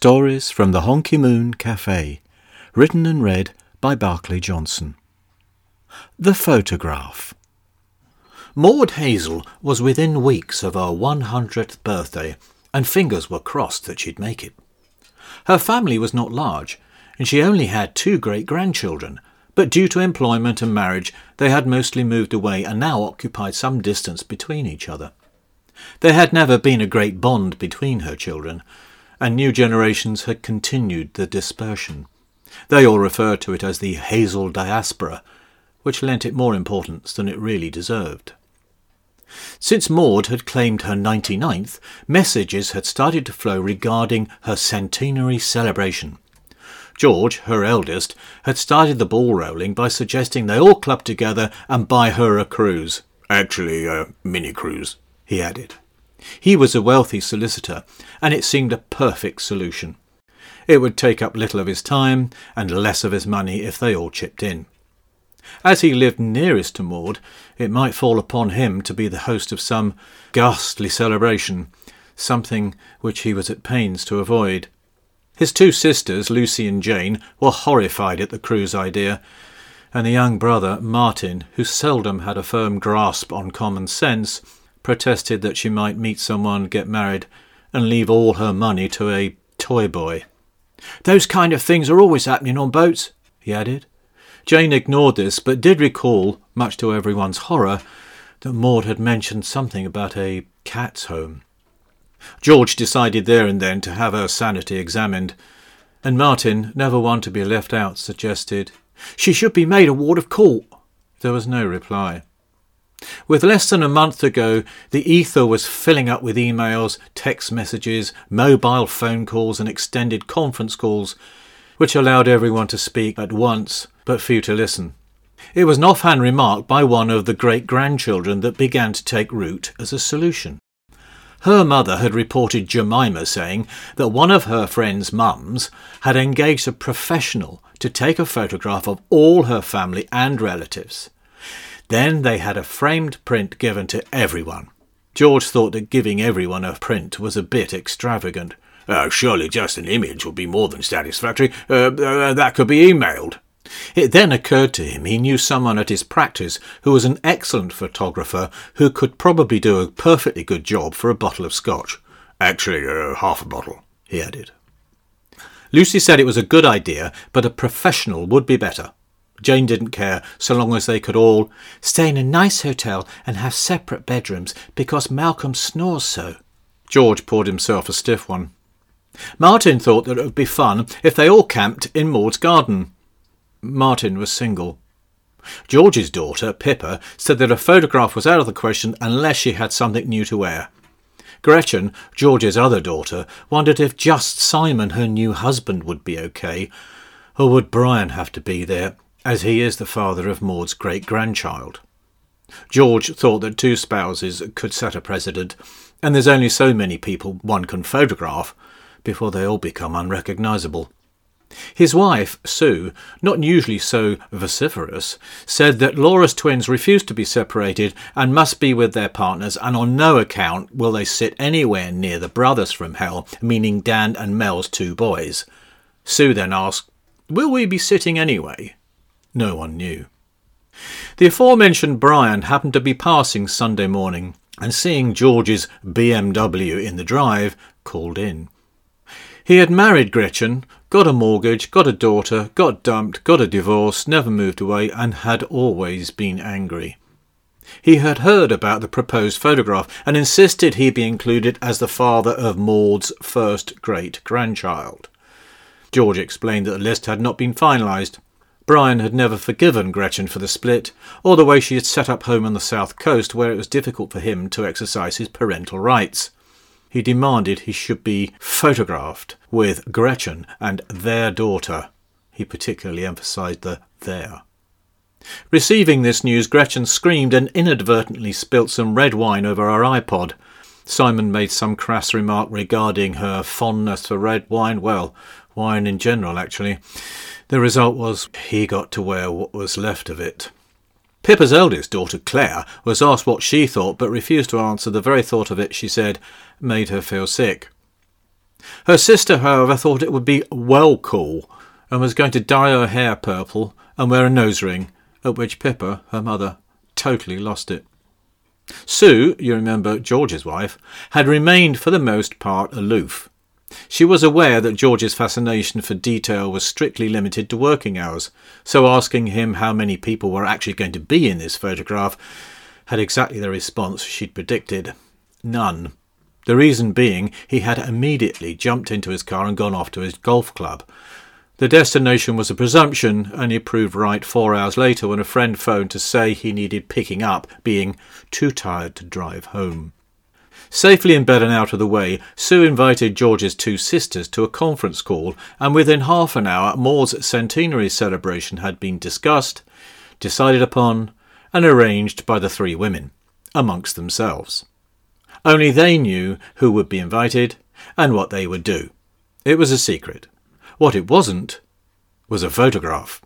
Stories from the Honky Moon Cafe, written and read by Barclay Johnson. The Photograph. Maud Hazel was within weeks of her 100th birthday, and fingers were crossed that she'd make it. Her family was not large, and she only had two great grandchildren, but due to employment and marriage, they had mostly moved away and now occupied some distance between each other. There had never been a great bond between her children, and new generations had continued the dispersion. They all referred to it as the Hazel diaspora, which lent it more importance than it really deserved. Since Maud had claimed her 99th, messages had started to flow regarding her centenary celebration. George, her eldest, had started the ball rolling by suggesting they all club together and buy her a cruise. Actually, a mini cruise, he added. He was a wealthy solicitor, and it seemed a perfect solution. It would take up little of his time and less of his money if they all chipped in. As he lived nearest to Maud, it might fall upon him to be the host of some ghastly celebration, something which he was at pains to avoid. His two sisters, Lucy and Jane, were horrified at the cruise idea, and the young brother, Martin, who seldom had a firm grasp on common sense, protested that she might meet someone, get married, and leave all her money to a toy boy. Those kind of things are always happening on boats, he added. Jane ignored this, but did recall, much to everyone's horror, that Maud had mentioned something about a cat's home. George decided there and then to have her sanity examined, and Martin, never one to be left out, suggested, She should be made a ward of court. There was no reply. With less than a month ago, the ether was filling up with emails, text messages, mobile phone calls, and extended conference calls, which allowed everyone to speak at once, but few to listen. It was an offhand remark by one of the great grandchildren that began to take root as a solution. Her mother had reported Jemima saying that one of her friend's mums had engaged a professional to take a photograph of all her family and relatives. Then they had a framed print given to everyone. George thought that giving everyone a print was a bit extravagant. Uh, surely just an image would be more than satisfactory. Uh, uh, that could be emailed. It then occurred to him he knew someone at his practice who was an excellent photographer who could probably do a perfectly good job for a bottle of scotch. Actually, uh, half a bottle, he added. Lucy said it was a good idea, but a professional would be better. Jane didn't care so long as they could all stay in a nice hotel and have separate bedrooms because Malcolm snores so. George poured himself a stiff one. Martin thought that it would be fun if they all camped in Maud's garden. Martin was single. George's daughter, Pippa, said that a photograph was out of the question unless she had something new to wear. Gretchen, George's other daughter, wondered if just Simon, her new husband, would be okay, or would Brian have to be there, as he is the father of Maud's great grandchild. George thought that two spouses could set a precedent, and there's only so many people one can photograph before they all become unrecognisable. His wife, Sue, not usually so vociferous, said that Laura's twins refused to be separated and must be with their partners, and on no account will they sit anywhere near the brothers from hell, meaning Dan and Mel's two boys. Sue then asked, Will we be sitting anyway? No one knew. The aforementioned Brian happened to be passing Sunday morning, and seeing George's BMW in the drive, called in. He had married Gretchen, got a mortgage, got a daughter, got dumped, got a divorce, never moved away, and had always been angry. He had heard about the proposed photograph and insisted he be included as the father of Maud's first great grandchild. George explained that the list had not been finalised. Brian had never forgiven Gretchen for the split, or the way she had set up home on the south coast where it was difficult for him to exercise his parental rights. He demanded he should be photographed with Gretchen and their daughter. He particularly emphasized the their. Receiving this news, Gretchen screamed and inadvertently spilt some red wine over her iPod. Simon made some crass remark regarding her fondness for red wine, well, wine in general, actually. The result was he got to wear what was left of it. Pippa's eldest daughter, Claire, was asked what she thought, but refused to answer. The very thought of it, she said, made her feel sick. Her sister, however, thought it would be well cool and was going to dye her hair purple and wear a nose ring, at which Pippa, her mother, totally lost it. Sue, you remember George's wife, had remained for the most part aloof. She was aware that George's fascination for detail was strictly limited to working hours, so asking him how many people were actually going to be in this photograph had exactly the response she'd predicted none. The reason being he had immediately jumped into his car and gone off to his golf club. The destination was a presumption, and he proved right four hours later when a friend phoned to say he needed picking up, being too tired to drive home. Safely in bed and out of the way, Sue invited George's two sisters to a conference call, and within half an hour, Maud's centenary celebration had been discussed, decided upon, and arranged by the three women, amongst themselves. Only they knew who would be invited and what they would do. It was a secret. What it wasn't was a photograph.